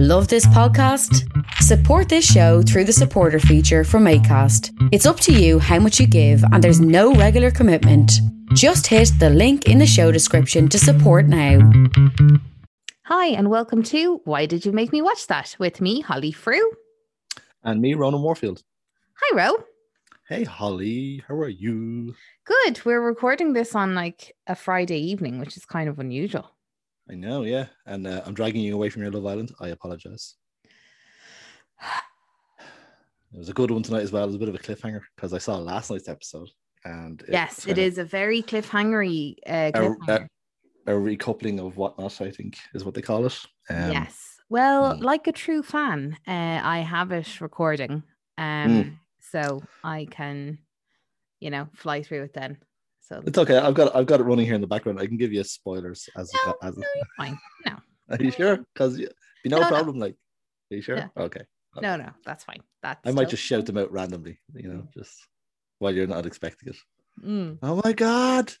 Love this podcast? Support this show through the supporter feature from ACAST. It's up to you how much you give, and there's no regular commitment. Just hit the link in the show description to support now. Hi, and welcome to Why Did You Make Me Watch That with me, Holly Frew. And me, Ronan Warfield. Hi, Ro. Hey, Holly, how are you? Good. We're recording this on like a Friday evening, which is kind of unusual. I know, yeah. And uh, I'm dragging you away from your Love Island. I apologize. It was a good one tonight as well. It was a bit of a cliffhanger because I saw last night's episode. And it yes, it is a very cliffhangery uh, of A, cliffhanger. a, a recoupling of whatnot, I think, is what they call it. Um, yes. Well, mm. like a true fan, uh, I have it recording. Um, Mm. so I can, you know, fly through it then. So It's okay. I've got I've got it running here in the background. I can give you spoilers as no, as. no, you're fine. No, Are you sure? Because be no, No, no. problem. Like, are you sure? Yeah. Okay. no, no, that's fine. That's I might just shout them out randomly. You know, just while you're not expecting it. Mm. Oh my god!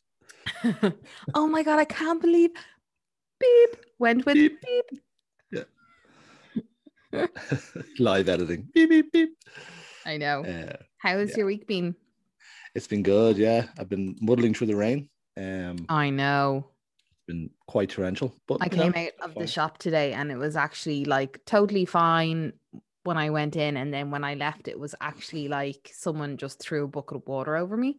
oh my god, I can't believe beep went with Beep. beep. Live editing. Beep beep beep. I know. Uh, How's yeah. your week been? It's been good. Yeah, I've been muddling through the rain. Um, I know. it's been quite torrential. But I you know, came out of the shop today and it was actually like totally fine when I went in. And then when I left, it was actually like someone just threw a bucket of water over me.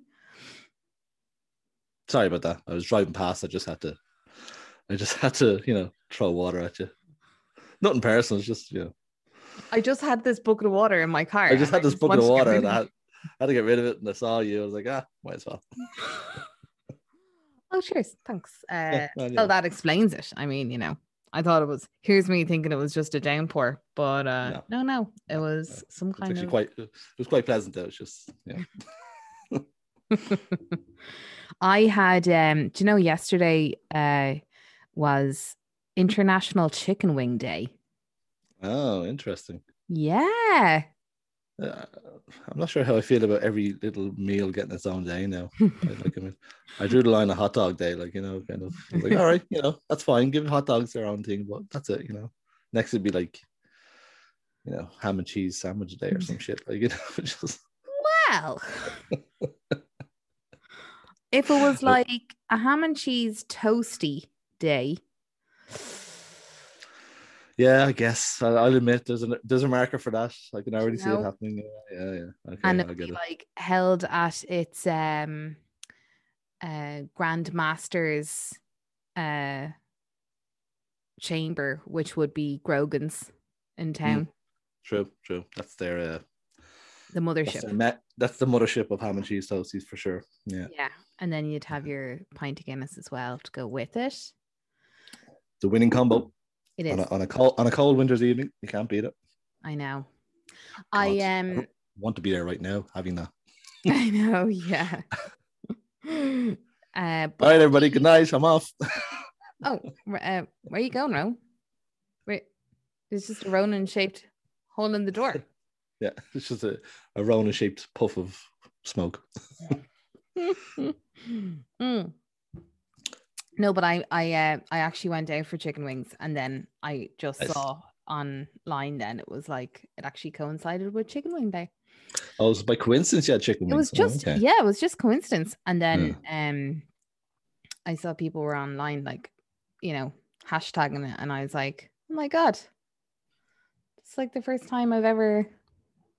Sorry about that. I was driving past. I just had to. I just had to, you know, throw water at you. Nothing personal. It's just, you know, I just had this bucket of water in my car. I just had this bucket of water and I had, to get rid of it. And I saw you. I was like, ah, might as well. Oh, cheers. Thanks. Uh, Yeah, well, Well, that explains it. I mean, you know, I thought it was, here's me thinking it was just a downpour, but uh, no, no, it was some kind actually of. quite. It was quite pleasant. Though. It's just, yeah. I had um do you know yesterday uh was International Chicken Wing Day. Oh, interesting. Yeah. Uh, I'm not sure how I feel about every little meal getting its own day now. I, like, I mean, I drew the line a hot dog day, like you know, kind of like, all right, you know, that's fine. Give hot dogs their own thing, but that's it, you know. Next would be like, you know, ham and cheese sandwich day or some shit, like you know, just Well. if it was like a ham and cheese toasty day. Yeah, I guess I, I'll admit there's a there's a marker for that. I can already see know? it happening. Yeah, yeah, yeah. Okay, and I it'd get be it. like held at its um uh grandmaster's uh chamber, which would be Grogan's in town, True, true. That's their uh, the that's, mothership. their me- that's the mothership of ham and cheese toasties for sure. Yeah, Yeah. And then you'd have your pint of Guinness as well to go with it. the winning combo It is. on a, on a cold on a cold winter's evening. You can't beat it. I know. I God, um want to be there right now, having that. I know, yeah. uh but All right, everybody. Good night. I'm off. oh uh, where are you going, Ro? Wait, there's just a Ronan shaped hole in the door. yeah, it's just a, a Rona shaped puff of smoke. Mm. No, but I I uh, I actually went out for chicken wings and then I just Nice. saw online then it was like it actually coincided with chicken wing day. Oh, it was by coincidence had chicken It was wings. Oh, just okay. yeah, it was just coincidence. And then um I saw people were online like, you know, hashtagging it and I was like, oh my god. It's like the first time I've ever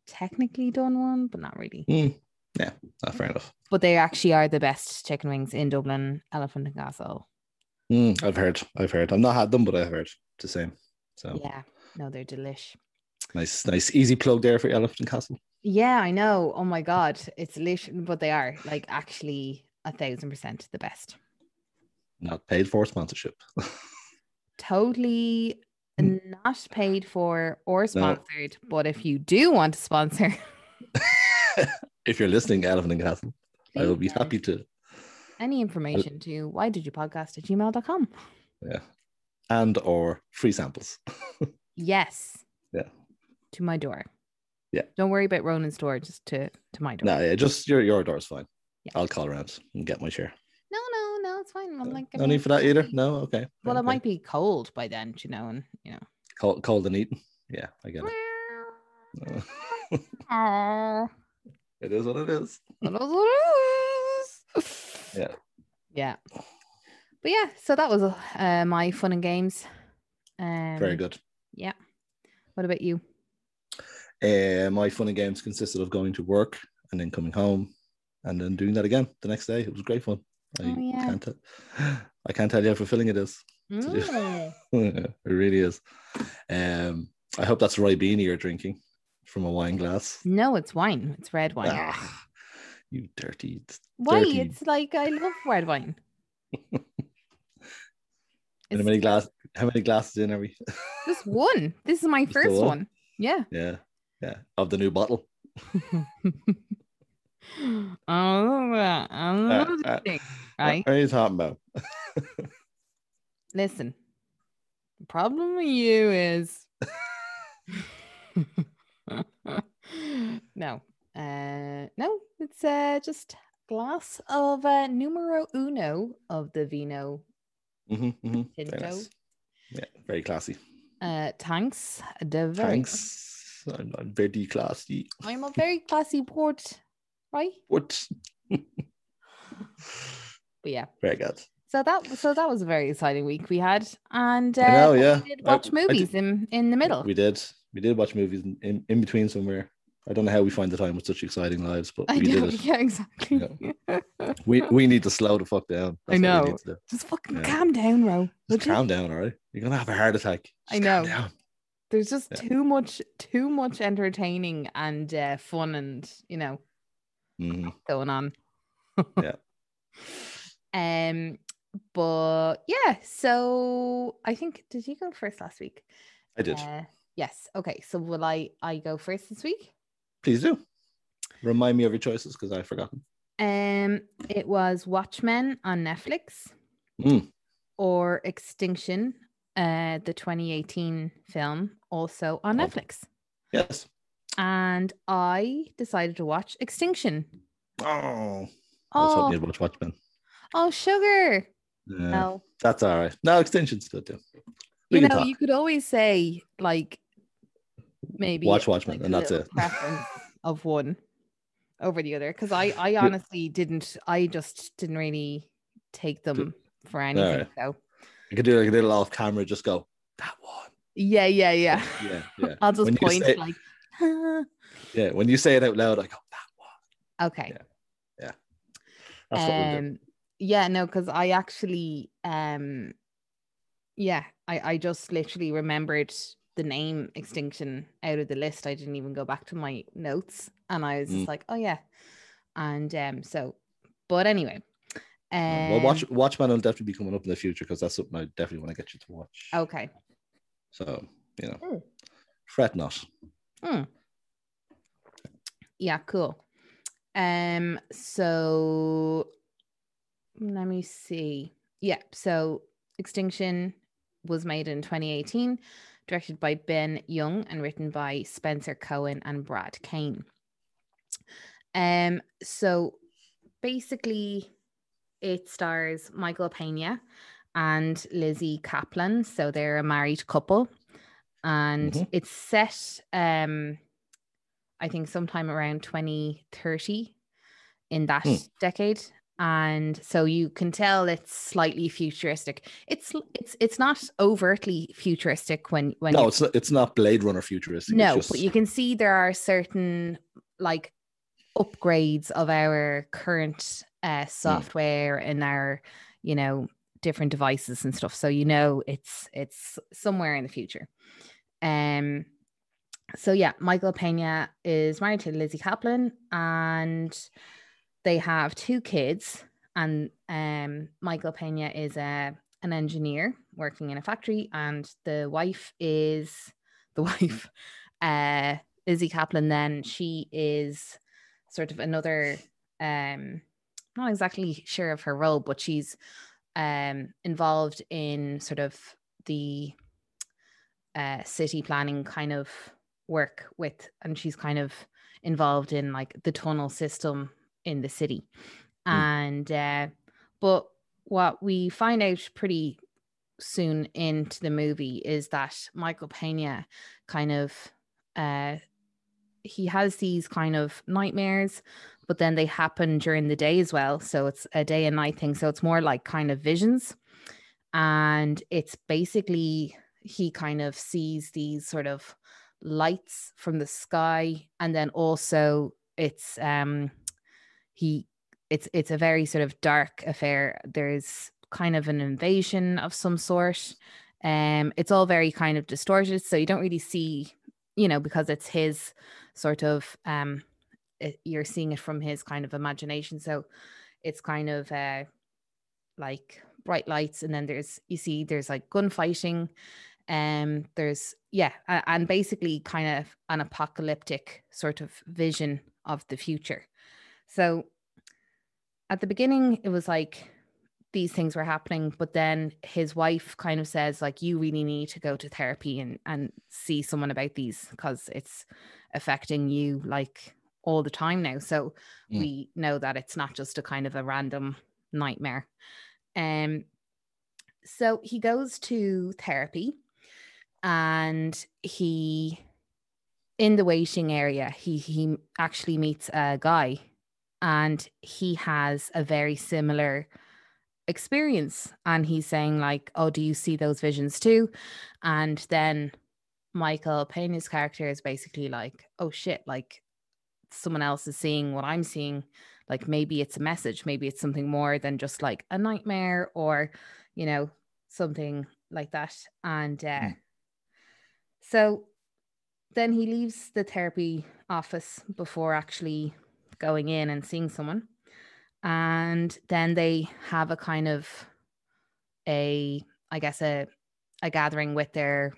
technically done one, but not really. Mm, yeah, ah, fair enough. But they actually are the best chicken wings in Dublin, Elephant and Castle. Mm, I've heard. I've heard. I've not had them, but I've heard it's the same. So Yeah, no, they're delish. nice, nice, easy plug there for Elephant and Castle. Yeah, I know. Oh my god, it's lit, but they are like actually a thousand percent the best. Not paid for sponsorship. Totally not paid for or sponsored, but if you do want to sponsor, if you're listening, Elephant and Castle, I will be happy to. any information to why did you podcast at gmail.com. Yeah, and or free samples. Yes. Yeah. To my door. Yeah. Don't worry about Ronan's door, just to to my door. No, yeah, just your your door's fine. Yeah. I'll call around and get my share. No, no, no, it's fine. I'm like, no need for that either. No, okay. Well, okay. it might be cold by then, you know, and you know. cold, cold and eating. Yeah, I get it. it is what it is. That is what it is. Yeah. Yeah. But yeah, so that was uh, my fun and games. Um, Very good. Yeah. What about you? Uh, my fun and games consisted of going to work and then coming home and then doing that again the next day. It was great fun. I Oh, yeah. can't t- I can't tell you how fulfilling it is. Mm. it really is. Um, I hope that's Ribena you're drinking from a wine glass. No, it's wine. It's red wine. Ah, you dirty. Why? dirty. It's like I love red wine. How many glass? How many glasses in are we? Just one. This is my Just first one? one. Yeah. yeah, yeah. Of the new bottle. oh, uh, another uh, thing, What right? are you talking about? Listen, the problem with you is no, uh, no, it's uh, just glass of uh, numero uno of the vino hmm hmm Tinto. Very nice. Yeah, very classy. Uh, thanks. The very. Thanks. I'm, I'm very classy. I'm a very classy port, right? What? But yeah, Very good. so that so that was a very exciting week we had, and uh, know, we yeah. did I- watch I did- movies in in the middle. We did. We did watch movies in, in, in between somewhere. I don't know how we find the time with such exciting lives, but I we did it. yeah, exactly. We we need to slow the fuck down. I That's what we know. need to do. Just fucking Yeah. calm down, Ro. Just you? calm down, all right? You're gonna have a heart attack. I Just calm know. There's just Yeah. too much, too much entertaining and uh, fun, and you know, Mhm. going on. Yeah. Um, but yeah, so I think did you go first last week? I did. Uh, yes. Okay. So will I? I go first this week. Please do. Remind me of your choices because I've forgotten. Um, it was Watchmen on Netflix Mm. or Extinction, uh, the 2018 film, also on Oh. Netflix. Yes. And I decided to watch Extinction. Oh, I was Oh, hoping you'd watch Watchmen. oh, sugar. Yeah, No, That's all right. No, Extinction's good too. We you know, talk. you could always say like maybe Watch Watchmen, like, and that's it. preference of one over the other because I I honestly didn't I just didn't really take them for anything. Alright. So You could do like a little off camera, just go, that one. yeah, yeah, yeah. Yeah, yeah. I'll just When point say- like. Yeah. When you say it out loud, I go, that one. okay. Yeah. we'll do. um yeah no because i actually um yeah i i just literally remembered the name extinction out of the list i didn't even go back to my notes and i was just Mm. like oh yeah and um so but anyway um well, watch Watchmen will definitely be coming up in the future because that's something I definitely want to get you to watch. okay So, you know, Mm. fret not. Hmm. Yeah, cool. Um, so let me see. Yeah, so Extinction was made in 2018, directed by Ben Young and written by Spencer Cohen and Brad Kane. Um, so basically it stars Michael Pena and Lizzy Caplan. So they're a married couple. And Mhm. it's set um I think sometime around 2030 in that Hmm. decade. And so you can tell it's slightly futuristic. It's it's it's not overtly futuristic when when No, it's not, it's not Blade Runner futuristic. no, just, but you can see there are certain like upgrades of our current uh, software and our, you know, different devices and stuff. So you know it's it's somewhere in the future. Um. So yeah, Michael Pena is married to Lizzy Caplan, and they have two kids. And um, Michael Pena is a an engineer working in a factory, and the wife is the wife, uh, Lizzy Caplan. Then she is sort of another, um, not exactly sure of her role, but she's um involved in sort of the uh city planning kind of work with, and she's kind of involved in like the tunnel system in the city, Mm. and uh, but what we find out pretty soon into the movie is that Michael Pena kind of uh he has these kind of nightmares but then they happen during the day as well. So it's a day and night thing. So it's more like kind of visions. And it's basically he kind of sees these sort of lights from the sky. And then also it's um he it's it's a very sort of dark affair. There's kind of an invasion of some sort. Um it's all very kind of distorted so you don't really see you know because it's his sort of um it, you're seeing it from his kind of imagination. So it's kind of uh like bright lights and then there's you see there's like gunfighting. Um there's yeah and basically kind of an apocalyptic sort of vision of the future so at the beginning it was like these things were happening but then his wife kind of says like you really need to go to therapy and and see someone about these because it's affecting you like all the time now so mm. we know that it's not just a kind of a random nightmare um so he goes to therapy and he in the waiting area he he actually meets a guy and he has a very similar experience. And he's saying like oh do you see those visions too? And then michael pena's character is basically like oh shit like someone else is seeing what i'm seeing. Like maybe it's a message. Maybe it's something more than just like a nightmare or you know something like that. And uh, mm. so then he leaves the therapy office before actually going in and seeing someone. And then they have a kind of a i guess a a gathering with their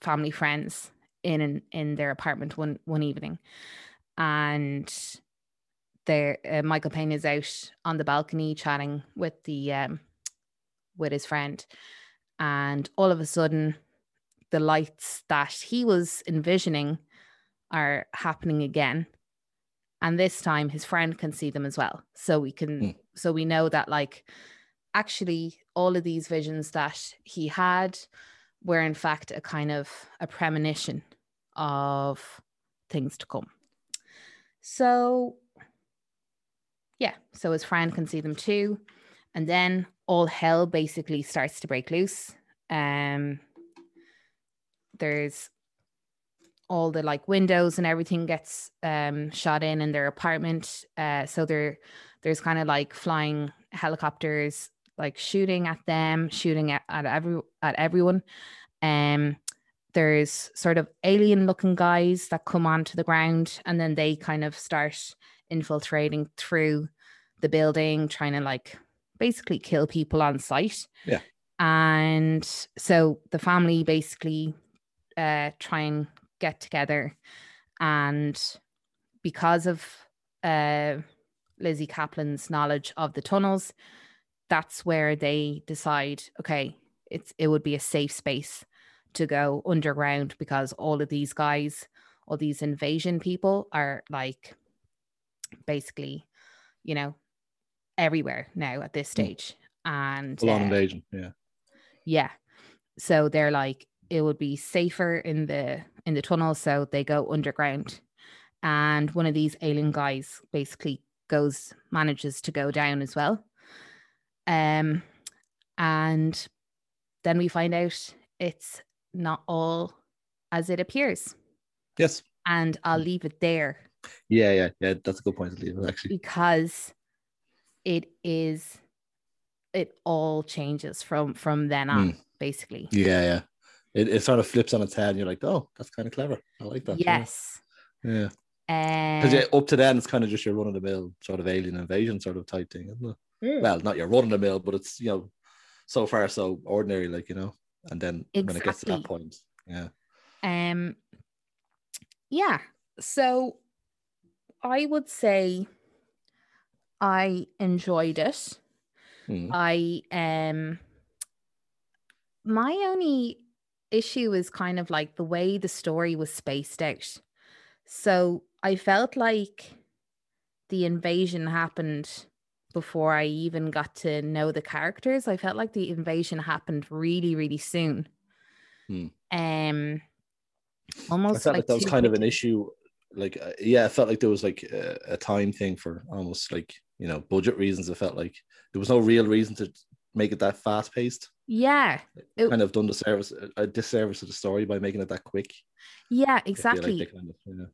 family friends in an, in their apartment one one evening. And there uh, michael Pena is out on the balcony chatting with the um with his friend. And all of a sudden the lights that he was envisioning are happening again and this time his friend can see them as well. So we can mm. so we know that like actually all of these visions that he had were in fact a kind of a premonition of things to come. So yeah so his friend can see them too. And then all hell basically starts to break loose. Um there's all the like windows and everything gets um, shot in in their apartment. Uh, so there, there's kind of like flying helicopters, like shooting at them, shooting at, at every at everyone. Um, there's sort of alien looking guys that come onto the ground, and then they kind of start infiltrating through the building, trying to like basically kill people on site. Yeah. And so the family basically uh, try and get together and because of uh, Lizzy Caplan's knowledge of the tunnels, that's where they decide, okay, it's it would be a safe space to go underground because all of these guys, all these invasion people are like basically, you know, everywhere now at this hmm. stage. And a lot uh, invasion, yeah. Yeah. So they're like, it would be safer in the in the tunnel, so they go underground. And one of these alien guys basically goes manages to go down as well. Um, and then we find out it's not all as it appears. Yes. And I'll leave it there. Yeah, yeah, yeah. That's a good point to leave it actually. Because it is it all changes from from then on, mm. basically. Yeah, yeah it, it sort of flips on its head and you're like oh that's kind of clever. I like that. Yes. Yeah. Because uh, yeah, up to then it's kind of just your run of the mill sort of alien invasion sort of type thing isn't it? Mm. well not your run of the mill but it's you know so far so ordinary like you know? And then exactly. when it gets to that point yeah. Um yeah. So i would say i enjoyed it. Mm. i um my only issue is kind of like the way the story was spaced out. So I felt like the invasion happened before I even got to know the characters. I felt like the invasion happened really, really soon. Hmm. Um, I almost felt like like that was kind of an issue. Like, uh, yeah, I felt like there was like a, a time thing for almost like you know budget reasons. I felt like there was no real reason to make it that fast paced. Yeah, It- Kind of done the service a disservice to the story by making it that quick. yeah, I feel like exactly. kind of, yeah.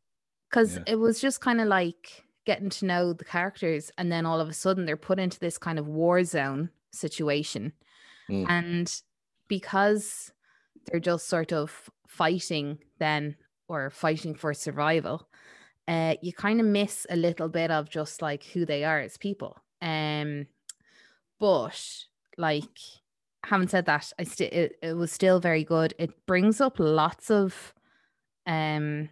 because Yeah. it was just kind of like getting to know the characters and then all of a sudden they're put into this kind of war zone situation Mm. and because they're just sort of fighting then or fighting for survival uh you kind of miss a little bit of just like who they are as people um but like having said that i still it, it was still very good it brings up lots of um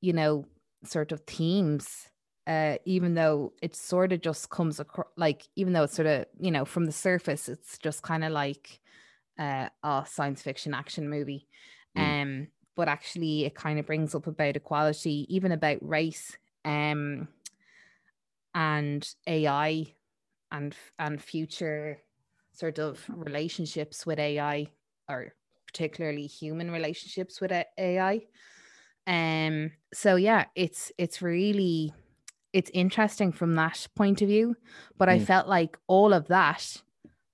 you know sort of themes uh even though it sort of just comes across like even though it's sort of you know from the surface it's just kind of like uh a science fiction action movie Mm. um but actually it kind of brings up about equality even about race um and ai and and future sort of relationships with ai or particularly human relationships with ai um so yeah it's it's really it's interesting from that point of view but i Mm. felt like all of that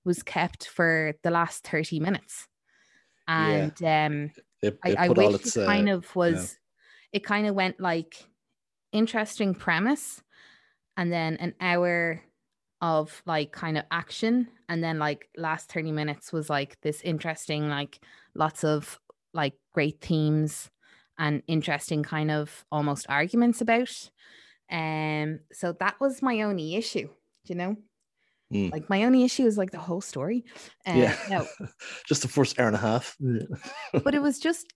was kept for the last 30 minutes Yeah. and um It, I, it I all wish its it kind uh, of was it kind of went like interesting premise and then an hour of like kind of action and then like last 30 minutes was like this interesting like lots of like great themes and interesting kind of almost arguments about um so that was my only issue do you know Mm. like my only issue is like the whole story uh, yeah, no just the first hour and a half. but it was just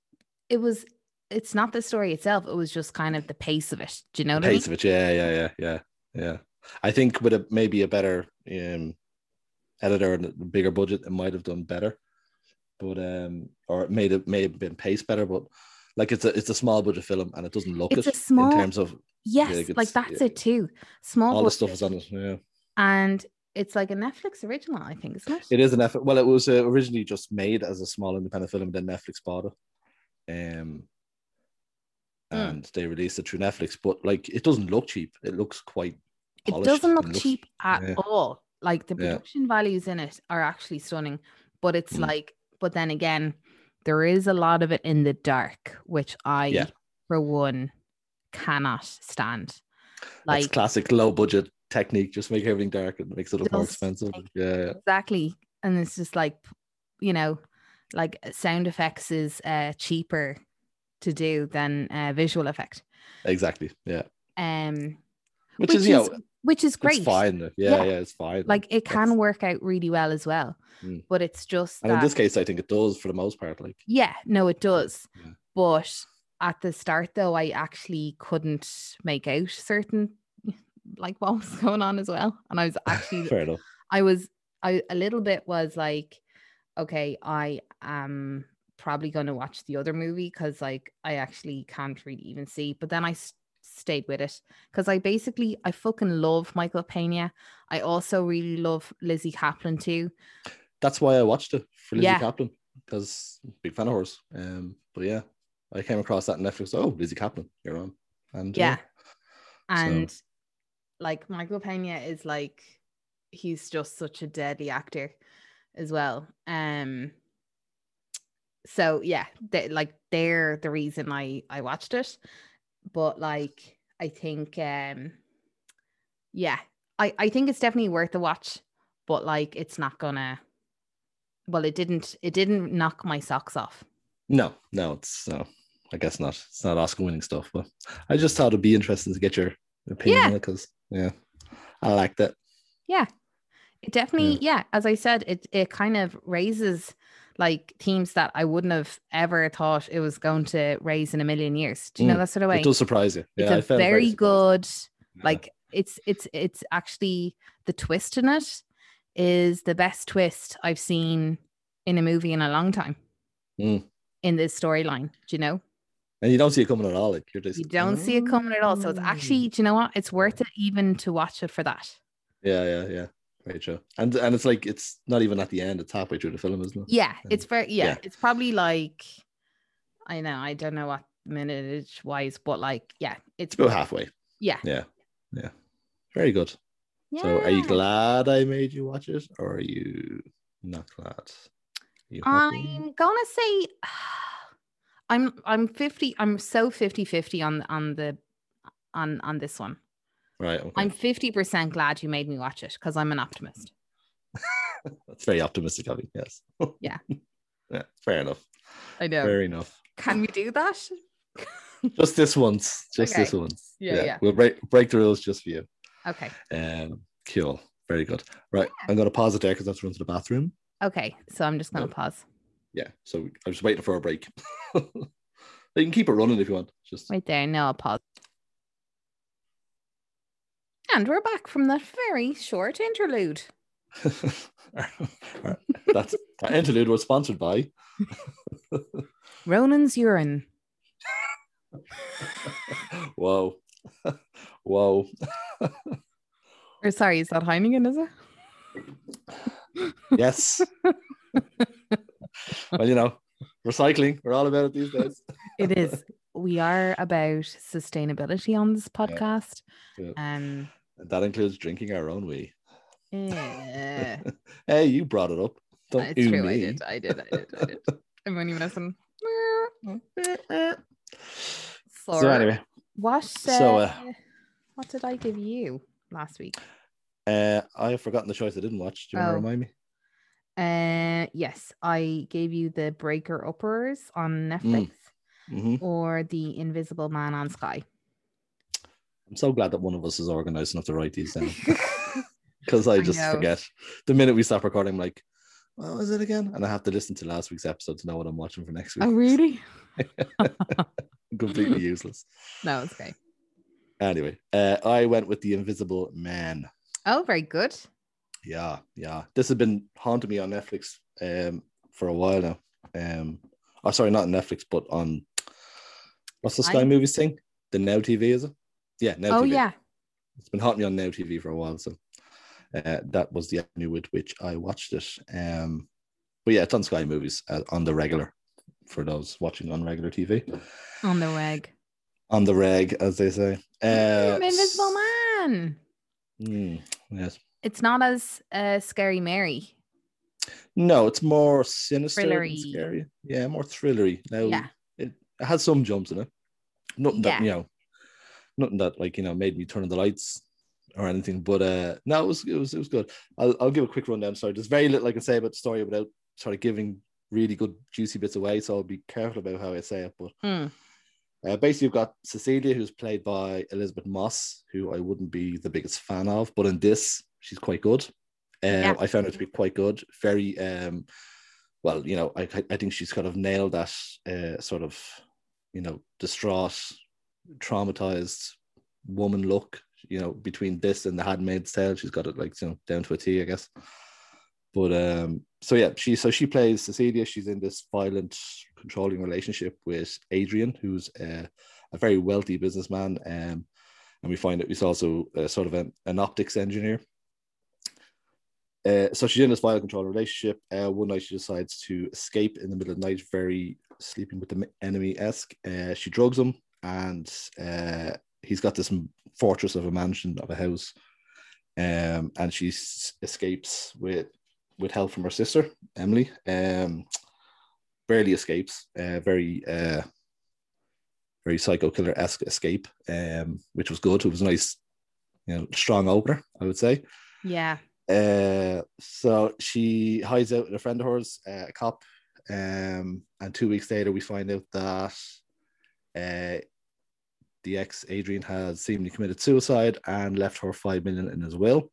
it was it's not the story itself it was just kind of the pace of it do you know what I mean? pace of it. Yeah, yeah, yeah, yeah, yeah. I think with a maybe a better um, editor and a bigger budget, it might have done better. But um, or it made it may have been paced better. But like it's a it's a small budget film and it doesn't look It's it a small- in terms of yes like like that's yeah. it too small all the stuff is on it. Yeah, and it's like a netflix original i think isn't it it is an effort. Well, it was uh, originally just made as a small independent film, and then Netflix bought it. Um, Mm. and they released it through Netflix. But like, it doesn't look cheap. It looks quite. It doesn't look looks- cheap at yeah. all like the Yeah. production values in it are actually stunning but it's Mm. like but then again there is a lot of it in the dark which i Yeah. for one cannot stand That's like classic low budget technique. Just make everything dark and makes it look more expensive. take- Yeah, yeah. exactly and it's just like you know like sound effects is uh cheaper to do than uh, visual effect exactly. Yeah, um which, is you know which is great it's fine. Yeah, Yeah. yeah, it's fine. like it can That's- work out really well as well Mm. but it's just and in this case, I think it does for the most part. Like, yeah no it does Yeah. but at the start though i actually couldn't make out certain like what was going on as well and i was actually fair enough. I was I a little bit was like, okay, I am probably going to watch the other movie because like I actually can't really even see. But then I stayed with it because I basically I fucking love Michael Pena. I also really love Lizzy Caplan too. That's why I watched it for Lizzy Yeah. Caplan because big fan of hers. Um, but yeah, I came across that on Netflix. Oh, Lizzy Caplan, you're on. And Yeah. So- And like Michael Pena is like he's just such a deadly actor as well. Um so yeah, they like they're the reason I I watched it. But like I think um yeah, I I think it's definitely worth a watch, but like it's not gonna well it didn't it didn't knock my socks off. no, no, it's no. I guess not. It's not Oscar winning stuff, but I just thought it'd be interesting to get your opinion Yeah. because yeah, I liked it. Yeah. It definitely, yeah. as I said, it it kind of raises like themes that I wouldn't have ever thought it was going to raise in a million years. Do you know Mm, that sort of way? It does surprise you. Yeah, I a very surprised. good Yeah. like it's it's it's actually the twist in it is the best twist I've seen in a movie in a long time Mm. in this storyline. Do you know? and you don't see it coming at all. Like you're just You don't see it coming at all. So it's actually, do you know what? It's worth it even to watch it for that. Yeah, yeah, yeah. Very true. And and it's like it's not even at the end; it's halfway through the film, isn't it? Yeah, it's very yeah, Yeah. It's probably like I know I don't know what minute wise, but like yeah, it's It's about halfway. yeah. Yeah, yeah. Very good. yeah. So, are you glad I made you watch it, or are you not glad? You? I'm gonna say I'm I'm 50 I'm so 50-50 on on the on on this one. Right. Okay. I'm 50% glad you made me watch it because I'm an optimist. That's very optimistic of you. Yes. Yeah. yeah. Fair enough. I know. Fair enough. Can we do that? Just this once. Just this once. Yeah, yeah. We'll break break the rules just for you. Okay. Um, cool. Very good. Right. I'm going to pause it there because I have to run to the bathroom. Okay. So I'm just gonna No. pause. Yeah. So I'm just waiting for a break. you can keep it running if you want. Just Right there. No, I'll pause. And we're back from that very short interlude. that's that interlude was sponsored by. Ronan's urine. Whoa. Whoa. Or sorry, is that Heineken, is it? Yes. well, you know, recycling. We're all about it these days. It is. we are about sustainability on this podcast. Yeah. Um And that includes drinking our own wee. eh, hey, you brought it up. Don't it's true. I me. did. I did. I did. I did. I'm only messing. So, So anyway, what? Uh, so, uh, what did I give you last week? uh, I have forgotten the choice I didn't watch. Do you want Oh. to remind me? Uh, yes, I gave you the Breaker Upperers on Netflix hmm or the Invisible Man on Sky. I'm so glad that one of us is organized enough to write these down because I I just know. forget. The minute we stop recording, I'm like, what was it again? And I have to listen to last week's episode to know what I'm watching for next week. oh, really? Completely useless. No, it's okay. Anyway, uh, I went with The Invisible Man. Oh, very good. Yeah, yeah. This has been haunting me on Netflix um, for a while now. Um, oh, sorry, not on Netflix, but on what's the Sky I- Movies thing? The Now TV, is it? Yeah, Now oh, TV. yeah. It's been haunting me on Now TV for a while, so uh, that was the avenue with which I watched it. Um, but yeah, it's on Sky Movies uh, on the regular for those watching on regular TV. On the reg. On the reg, as they say. Uh, Mm, Invisible Man. mm, yes. It's not as uh, scary Mary. No, it's more sinister Thrillery. scary. Yeah, more thrillery. Now Yeah. it, it has some jumps in it. Nothing that you know, nothing that like you know made me turn on the lights or anything. But uh no, it was it was it was good. I'll I'll give a quick rundown. Sorry, there's very little I can say about the story without sort of giving really good juicy bits away. So I'll be careful about how I say it. But Mm. uh, basically, you've got Cecilia, who's played by Elisabeth Moss, who I wouldn't be the biggest fan of, but in this, she's quite good. Uh, Yeah. I found her to be quite good. Very, um, well, you know, I, I think she's kind of nailed that uh, sort of, you know, distraught, traumatized woman look. You know, between this and the Handmaid's Tale, she's got it like you know down to a T, I guess. But um, so yeah, she so she plays Cecilia. She's in this violent, controlling relationship with Adrian, who's uh, a very wealthy businessman. Um, and we find that he's also uh, sort of an, an optics engineer. Uh, so she's in this violent control relationship. Uh, one night she decides to escape in the middle of the night, very sleeping with the enemy esque. Uh, she drugs him, and uh, he's got this fortress of a mansion of a house. Um, and she s- escapes with with help from her sister Emily. Um, barely escapes. Uh, very uh, very psycho killer esque escape. Um, which was good. It was a nice, you know, strong opener. I would say. Yeah. Uh, so she hides out with a friend of hers, uh, a cop. Um, and two weeks later, we find out that uh, the ex Adrian has seemingly committed suicide and left her five million in his will.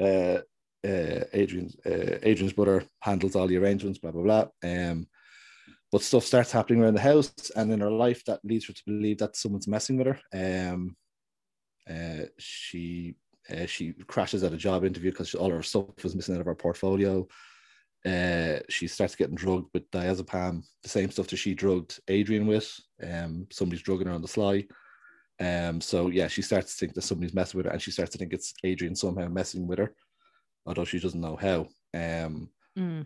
Uh, uh, Adrian's uh, Adrian's brother handles all the arrangements, blah blah blah. Um, but stuff starts happening around the house and in her life that leads her to believe that someone's messing with her. Um, uh, she uh, she crashes at a job interview because all her stuff was missing out of her portfolio. Uh, she starts getting drugged with diazepam, the same stuff that she drugged Adrian with. Um, somebody's drugging her on the sly. Um, so yeah, she starts to think that somebody's messing with her, and she starts to think it's Adrian somehow messing with her, although she doesn't know how. Um, Mm.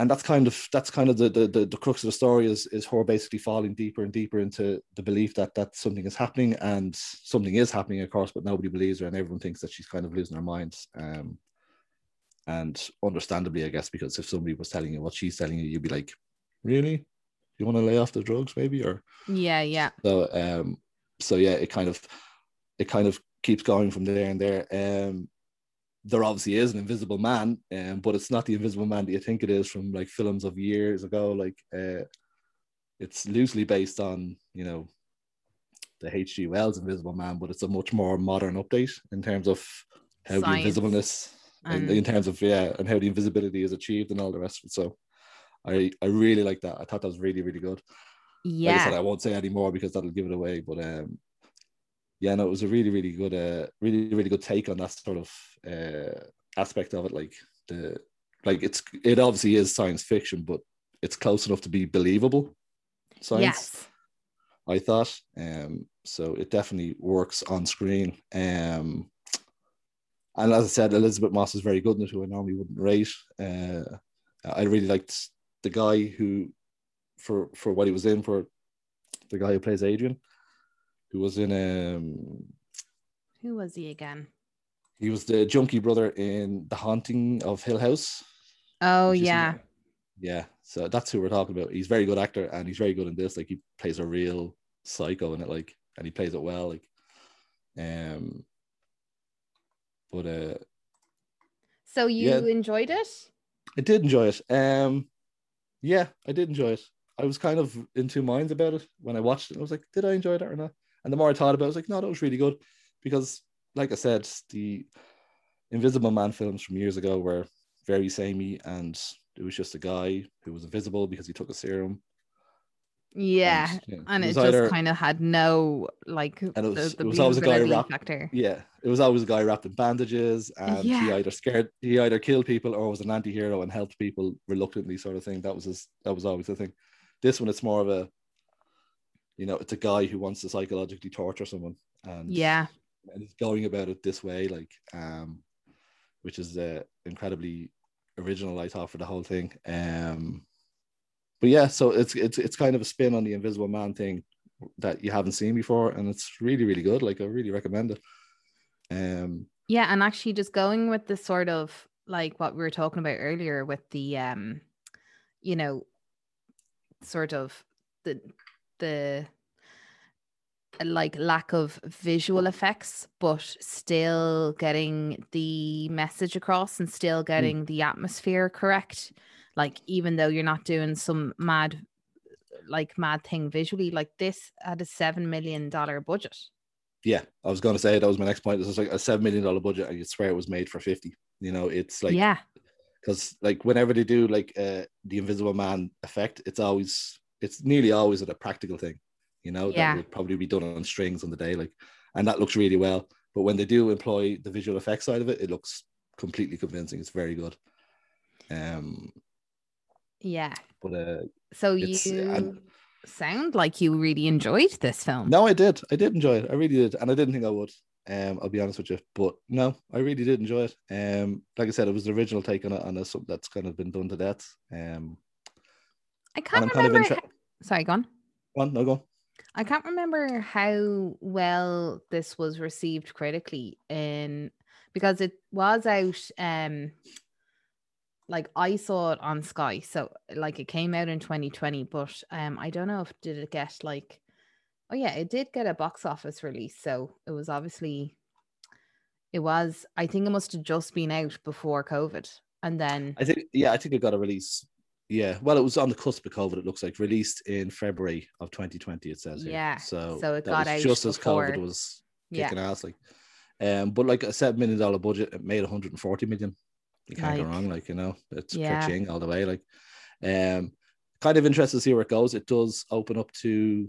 and that's kind of that's kind of the, the the the crux of the story is is her basically falling deeper and deeper into the belief that that something is happening and something is happening, of course, but nobody believes her, and everyone thinks that she's kind of losing her mind. Um, and understandably, I guess, because if somebody was telling you what she's telling you, you'd be like, "Really? You want to lay off the drugs, maybe?" Or Yeah, yeah. so um so yeah it kind of it kind of keeps going from there and there um there obviously is an invisible man um but it's not the invisible man that you think it is from like films of years ago like uh it's loosely based on you know the H.G. Wells Invisible Man but it's a much more modern update in terms of how Science the invisibleness in, and- in terms of yeah and how the invisibility is achieved and all the rest of it so I I really like that I thought that was really really good like I said, I won't say any more because that'll give it away. But um, yeah, no, it was a really, really good, uh, really, really good take on that sort of uh, aspect of it. Like the, like it's, it obviously is science fiction, but it's close enough to be believable. Science, Yes. I thought. Um, so it definitely works on screen. Um, and as I said, Elisabeth Moss is very good in it, who I normally wouldn't rate. Uh, I really liked the guy who, for for what he was in, for the guy who plays Adrian, who was in um, Who was he again? he was the junkie brother in The Haunting of Hill House. Oh yeah. yeah. So that's who we're talking about. He's a very good actor, and he's very good in this. Like he plays a real psycho in it, like, and he plays it well. Like, um, but uh, So you Yeah. enjoyed it? I did enjoy it. Um, yeah, I did enjoy it. I was kind of in two minds about it when I watched it. I was like, did I enjoy that or not? And the more I thought about it, I was like, no, that was really good because, like I said, the Invisible Man films from years ago were very samey, and it was just a guy who was invisible because he took a serum. Yeah. And, yeah, And, it it, just either- kind of had no like it was- the, the it was always a guy wrapped- factor. Yeah, it was always a guy wrapped in bandages, and he either scared, he either killed people or was an anti-hero and helped people reluctantly, sort of thing. That was his. That was always the thing. This one, it's more of a, you know, it's a guy who wants to psychologically torture someone, and Yeah. and he's going about it this way, like, um, which is uh, incredibly original. I thought for the whole thing. Um, but yeah, so it's it's it's kind of a spin on the Invisible Man thing that you haven't seen before, and it's really really good. Like I really recommend it. Um, Yeah, and actually just going with the sort of like what we were talking about earlier with the um you know sort of the the like lack of visual effects but still getting the message across and still getting the atmosphere correct like even though you're not doing some mad like mad thing visually like this had a 7 million dollar budget yeah, I was going to say that was my next point. This is like a seven million dollar budget, and you swear it was made for fifty. You know, it's like yeah because like whenever they do like uh, the Invisible Man effect, it's always it's nearly always a practical thing. You know, Yeah. that would probably be done on strings on the day, like, and that looks really well. But when they do employ the visual effects side of it, it looks completely convincing. It's very good. Um, yeah but uh, So you and- sound like you really enjoyed this film. no, I did, I did enjoy it. I really did, and I didn't think I would. Um, I'll be honest with you, but no, I really did enjoy it. Um, like I said, it was the original take on it, and it's something that's kind of been done to death. Um, I can't I'm kind of remember. inter- Sorry, go on. go no go. on. I can't remember how well this was received critically in because it was out um like I saw it on Sky. So like it came out in 2020, but um I don't know if did it get like oh yeah, it did get a box office release. So it was obviously it was I think it must have just been out before COVID. And then I think yeah, I think it got a release. Yeah, well, it was on the cusp of COVID. It looks like released in February of 2020. It says here. Yeah, so so it got out just as COVID was yeah. kicking ass. Like, um, but like a seven million dollar budget, it made 140 million. You can't go wrong. Like you know, it's yeah. all the way. Like, um, kind of interested to see where it goes. It does open up to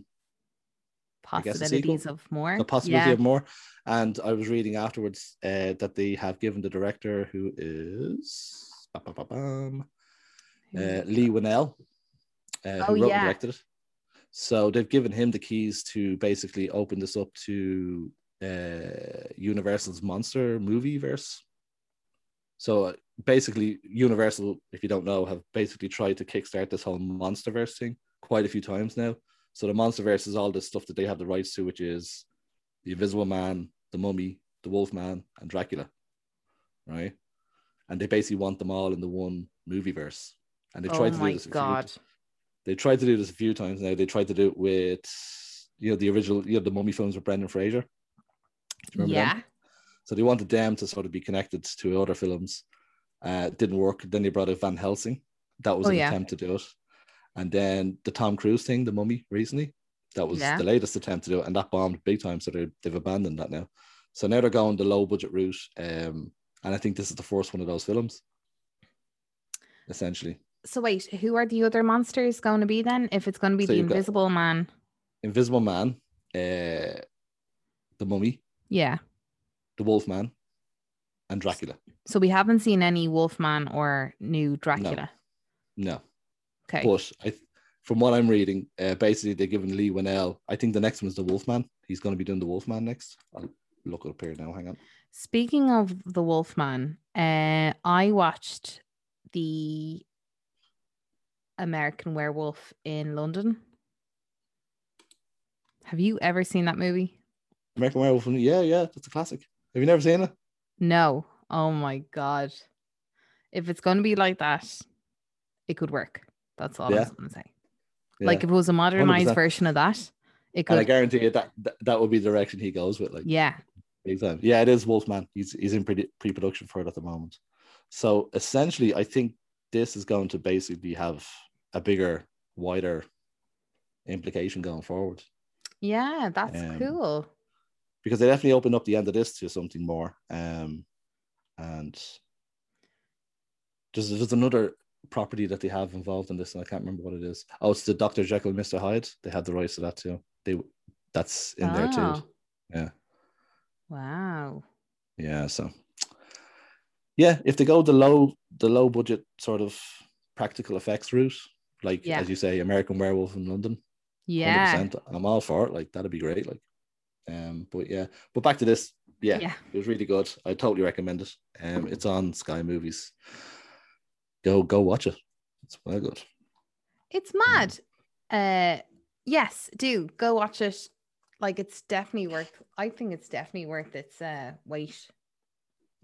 possibilities of more. the possibility yeah. of more. And I was reading afterwards uh, that they have given the director, who is ba, ba, ba, bam, uh, Leigh Whannell, uh, Oh, who wrote yeah. and directed it. So they've given him the keys to basically open this up to uh, Universal's monster movie verse. So uh, basically, Universal, if you don't know, have basically tried to kickstart this whole MonsterVerse thing quite a few times now. So the MonsterVerse is all the stuff that they have the rights to, which is the Invisible Man, the Mummy, the Wolfman, and Dracula, right? And they basically want them all in the one movie verse. And they tried oh to do this. a few- god. they tried to do this a few times now. They tried to do it with, you know, the original, you know, the Mummy films with Brendan Fraser. Remember them? So they wanted them to sort of be connected to other films. Uh, didn't work. Then they brought out Van Helsing. That was Oh, an yeah. attempt to do it. And then the Tom Cruise thing, the Mummy, recently, that was Yeah. the latest attempt to do it, and that bombed big time. So they they've abandoned that now. So now they're going the low budget route, um, and I think this is the first one of those films. Essentially, So wait, who are the other monsters going to be then? If it's going to be So the Invisible Man, Invisible Man, uh, the Mummy, yeah. The Wolfman, and Dracula. So we haven't seen any Wolfman or new Dracula. No, Okay. but I, from what I'm reading, uh, basically they're giving Leigh Whannell. I think the next one is the Wolfman. He's going to be doing the Wolfman next. I'll look it up here now. Hang on. Speaking of the Wolfman, uh, I watched the American Werewolf in London. Have you ever seen that movie? American Werewolf. Yeah, yeah, that's a classic. Have you never seen it? No. Oh my god. If it's going to be like that, it could work. That's all Yeah. I was going to say. Yeah. Like if it was a modernized 100%. version of that, it and I guarantee you that, that that would be the direction he goes with. Like, Yeah. big time. Yeah, it is Wolfman. He's he's in pre pre-production for it at the moment. So essentially, I think this is going to basically have a bigger, wider implication going forward Yeah, that's Um, cool. Because they definitely opened up the end of this to something more. Um, and there's there's another property that they have involved in this, and I can't remember what it is. Oh, it's the Doctor Jekyll, and Mister Hyde. They have the rights to that too. They that's in there too. Oh. Yeah. Wow. Yeah, so yeah, if they go the low the low budget sort of practical effects route, like Yeah. as you say, American Werewolf in London, Yeah. 100%, I'm all for it. Like that'd be great. Like, um, but yeah, but back to this. Yeah, Yeah. it was really good. I totally recommend it. Um, it's on Sky Movies. Go go watch it. It's well good. It's mad. Uh yes, do go watch it. Like it's definitely worth I think it's definitely worth its uh weight.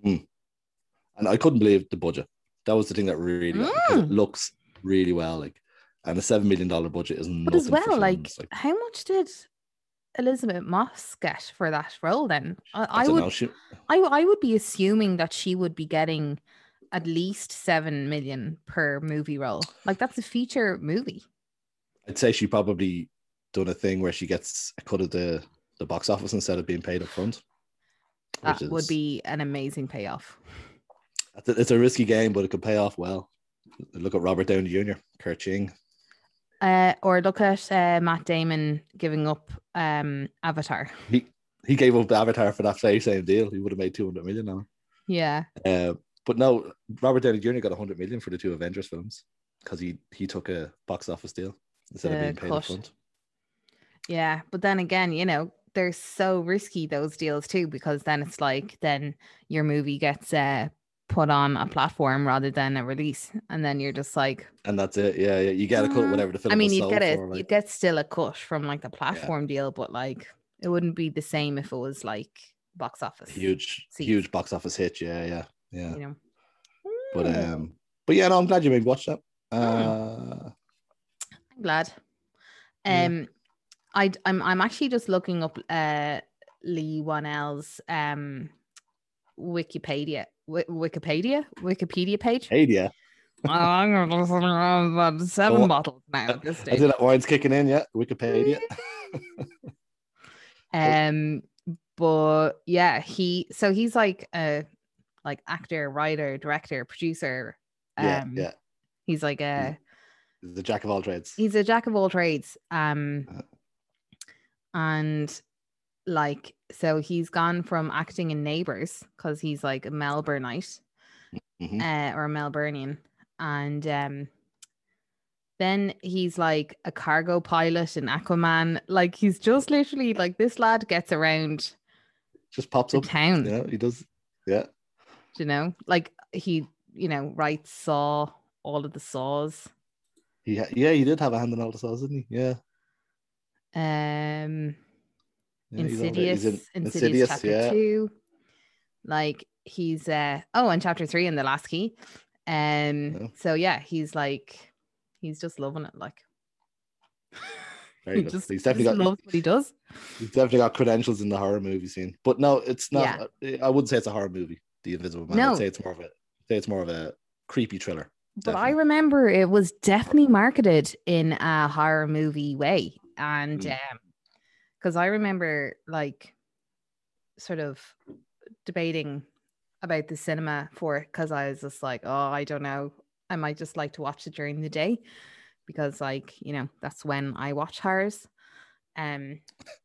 And I couldn't believe the budget. That was the thing that really Mm. looks really well. Like, and a seven million dollar budget is But as well, like, films. how much did Elisabeth Moss get for that role then? I, I, would know. She, I, I would be assuming that she would be getting at least seven million per movie role. Like that's a feature movie. I'd say she probably done a thing where she gets a cut of the, the box office instead of being paid up front. That would be an amazing payoff. It's a, it's a risky game, but it could pay off well. Look at Robert Downey Jr., Kurt Ching. Uh, or look at uh, Matt Damon giving up um, Avatar. He he gave up Avatar for that very same deal. He would have made 200 million now. Yeah. Uh, but no, Robert Downey Jr. got 100 million for the two Avengers films because he, he took a box office deal instead of being paid cut. front. Yeah, but then again, you know, they're so risky those deals too because then it's like then your movie gets uh put on a platform rather than a release, and then you're just like, And that's it. Yeah, yeah. You get a cut whatever the film I mean, you get it, for, you get still a cut from like the platform deal, but like it wouldn't be the same if it was like box office. huge, seats. huge box office hit. Yeah, yeah, yeah. you know. But Mm, um, but yeah, no, I'm glad you maybe watch that. Hmm. Uh, I'm glad. yeah. Um, I I'm I'm actually just looking up uh Leigh Whannell's um Wikipedia Wi- Wikipedia Wikipedia page. Oh, I'm gonna listen to about seven bottles now. At this I stage. see that wine's kicking in. Yeah, Wikipedia. Um, but yeah, he so he's like a like actor, writer, director, producer. Um, yeah, yeah. He's like a he's The jack of all trades. he's a jack of all trades. Um, Uh. and like so he's gone from acting in Neighbours because he's like a Melbourneite Mhm. uh, or a Melburnian, and um, Then he's like a cargo pilot in Aquaman. Like he's just literally like this lad gets around Just pops up. town. Yeah, he does. Yeah. You know, like he, you know, writes Saw, all of the saws. He ha- yeah, he did have a hand in all the saws, didn't he? Yeah. Um, yeah he's all right. He's Insidious, in- Insidious, chapter yeah. two. Like he's uh oh, and chapter three in the last key. Um, Yeah. so yeah, he's like he's just loving it. Like Very he just, he's definitely just got loves what he does. he's definitely got credentials in the horror movie scene. But no, it's not. I wouldn't say it's a horror movie. The Invisible Man. No. I'd say it's more of a say it's more of a creepy thriller. But I remember it was definitely marketed in a horror movie way. And Mm. um because I remember like sort of debating about the cinema for it because I was just like, oh, I don't know. I might just like to watch it during the day because like, you know, that's when I watch horrors. Um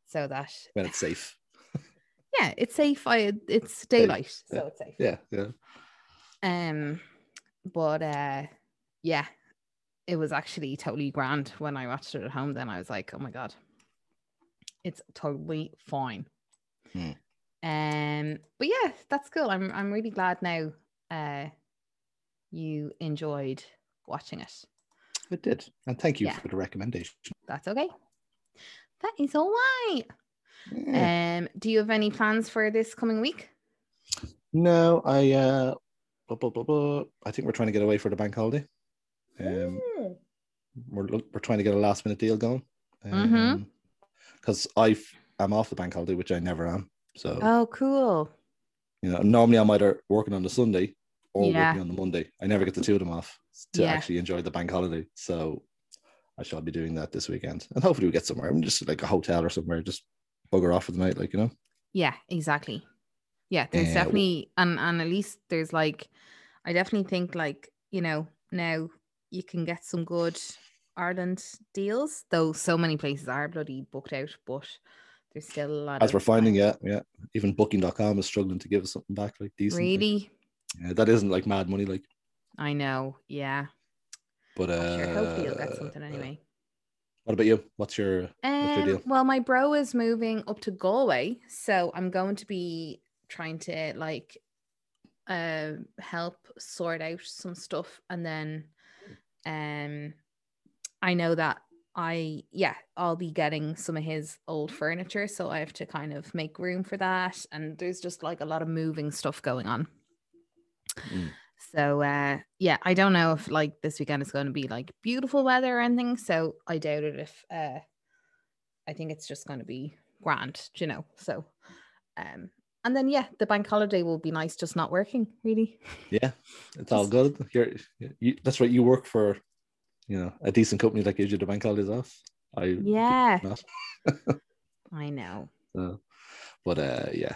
so that When it's safe. yeah, it's safe. I it's daylight, so yeah. it's safe. Yeah, yeah. Um, but uh, yeah, it was actually totally grand when I watched it at home. Then I was like, oh my god, it's totally fine. Hmm. Um, but yeah, that's cool. I'm I'm really glad now. Uh, you enjoyed watching it. It did. And thank you Yeah. for the recommendation. That's okay. That is all right. Yeah. Um, do you have any plans for this coming week? No, I uh blah, blah, blah, blah. I think we're trying to get away for the bank holiday. Um we're we're trying to get a last minute deal going. Mhm. Because I am off the bank holiday, which I never am. So Oh, cool. you know, normally I'm either working on the Sunday or Yeah. working on the Monday. I never get the two of them off to Yeah. actually enjoy the bank holiday. So I shall be doing that this weekend, and hopefully we get somewhere. I'm just like a hotel or somewhere, just bugger off for the night, like you know. Yeah, exactly. Yeah, there's Uh, definitely and and at least there's like I definitely think like, you know, now you can get some good Ireland deals, though so many places are bloody booked out, but there's still a lot As we're finding, yeah, yeah. Even Booking.com is struggling to give us something back, like decent. like, Really? yeah, that isn't like mad money, like. I know. Yeah. But uh, sure. Hopefully you'll get something anyway. What about you? What's your what's your Um, deal? well, my bro is moving up to Galway, so I'm going to be trying to like uh, help sort out some stuff, and then um, I know that I yeah I'll be getting some of his old furniture, so I have to kind of make room for that, and there's just like a lot of moving stuff going on. Mm. So uh yeah, I don't know if like this weekend is going to be like beautiful weather or anything. So I doubt it if uh I think it's just going to be grand, you know. So um and then yeah, the bank holiday will be nice just not working, really. Yeah, it's all good. You're, you, that's right. You work for, you know, a decent company that gives you the bank holidays off. I Yeah. I know. So, but uh, yeah,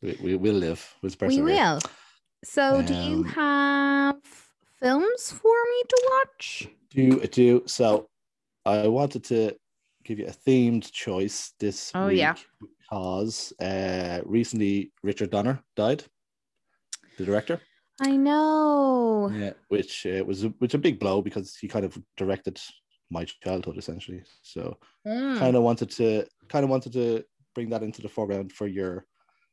we, we will live. We'll We will. So do you Um, have films for me to watch? Do I do so. I wanted to give you a themed choice this Oh, week yeah. because uh, recently Richard Donner died, the director. I know. Yeah, which uh, was a, which a big blow because he kind of directed my childhood essentially. So Mm. kind of wanted to kind of wanted to bring that into the foreground for your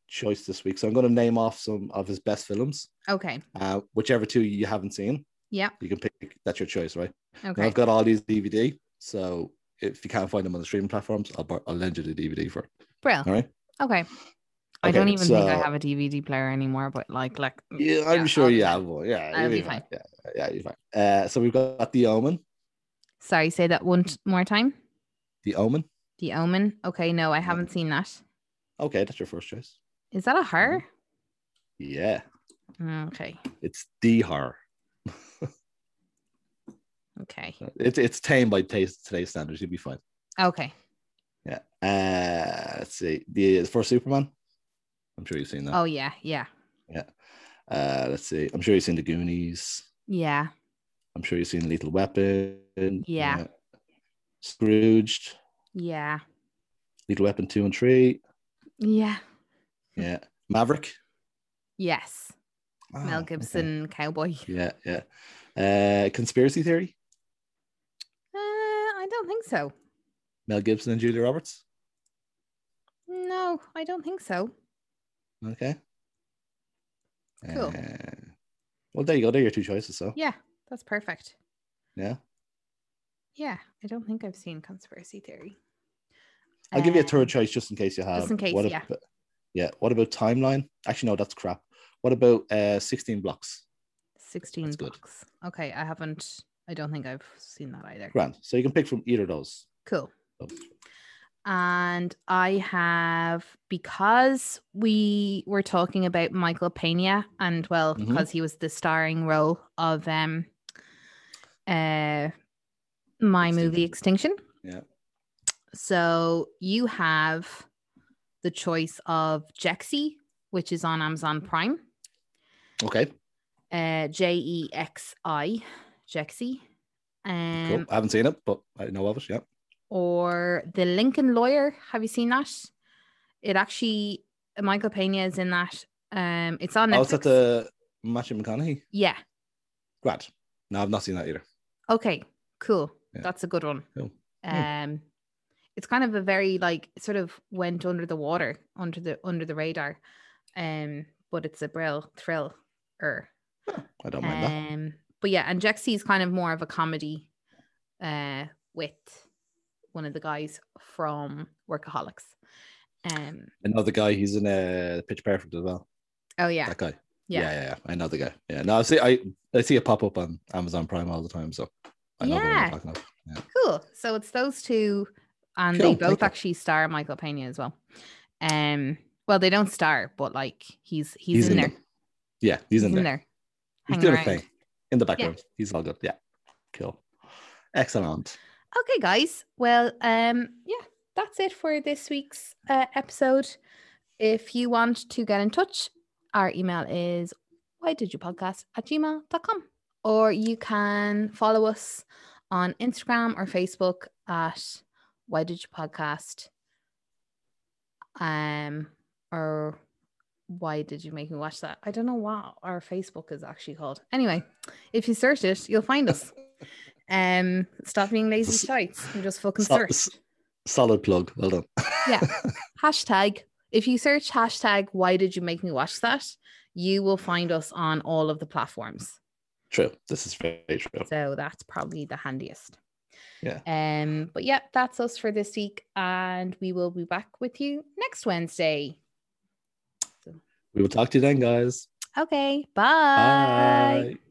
choice this week. So I'm going to name off some of his best films. Okay. Uh, whichever two you haven't seen, Yeah. you can pick. That's your choice, right? Now, Okay. I've got all these DVD, so if you can't find them on the streaming platforms, I'll, bar- I'll lend you the DVD for. it. Brill. All right. Okay. I Okay, don't even think I have a DVD player anymore, but like, like, Yeah, I'm Yeah, sure I'll you have one. Yeah, I'll be fine. Yeah, yeah, you're fine. Uh, so we've got The Omen. sorry, say that one more time. The Omen. The Omen. Okay, no, I haven't seen that. Okay, that's your first choice. Is that a horror? Yeah, Okay. it's the horror. Okay. It's it's tame by taste today's standards. You'll be fine. Okay. Yeah. Uh, let's see. The first Superman. I'm sure you've seen that. Oh yeah, yeah, Yeah. Uh, let's see. I'm sure you've seen The Goonies. yeah. I'm sure you've seen Lethal Weapon. Yeah. Scrooged. Yeah. Lethal Weapon two and three. Yeah. Yeah. Maverick. Yes. Ah, Mel okay. Gibson cowboy. Yeah, yeah. Uh, conspiracy theory. Uh, I don't think so. Mel Gibson and Julia Roberts. No, I don't think so. Okay. Cool. Uh, well, there you go. There are your two choices. So Yeah, that's perfect. yeah, Yeah, I don't think I've seen conspiracy theory. I'll give you a Um, third choice just in case you have. Just in case, what yeah. About, yeah. What about timeline? Actually, no, that's crap. What about uh, sixteen blocks? 16 That's good. blocks. Okay, I haven't, I don't think I've seen that either. Grand. So you can pick from either of those. Cool. So, And I have, because we were talking about Michael Pena, and well, Mhm. because he was the starring role of um, uh, my movie Extinction. Yeah. So you have the choice of Jexi, which is on Amazon Prime. Okay. Uh, J E X I, Jexi. Um, Cool. I haven't seen it, but I know of it. Yeah. Or The Lincoln Lawyer. Have you seen that? It actually Michael Pena is in that. Um, it's on Netflix. Oh, it's at the Matthew McConaughey. yeah. Grand. No, I've not seen that either. Okay. Cool. Yeah. That's a good one. Cool. Um, it's kind of a very like sort of went under the water, under the under the radar. Um, but it's a brill thrill. Er. I don't mind that. Um, but yeah, and Jexi is kind of more of a comedy, uh, with one of the guys from Workaholics. Um. Another guy. He's in uh, Pitch Perfect as well. Oh yeah. That guy. Yeah. Yeah. yeah, yeah. I know the guy. Yeah. No, I see. I I see it pop up on Amazon Prime all the time. So I know the one Yeah. you're talking about. Yeah. Cool. So it's those two, and Cool, they both thank actually star Michael Pena as well. Um. Well, they don't star, but like he's he's, He's in, in there. them. Yeah, he's, in, there. He's doing around. a thing in the background. He's all good. Yeah. Cool. Excellent. Okay, guys. Well, um, yeah, that's it for this week's uh, episode. If you want to get in touch, our email is why did you podcast at gmail.com or you can follow us on Instagram or Facebook at why did you podcast um or why did you make me watch that i don't know what our facebook is actually called anyway if you search it you'll find us um stop being lazy S- shites and just fucking Sol- search solid plug. Well done. Yeah. hashtag if you search hashtag why did you make me watch that you will find us on all of the platforms true. This is very true. so that's probably the handiest Yeah. um but yeah that's us for this week and we will be back with you next wednesday We will talk to you then, guys. okay bye. Bye.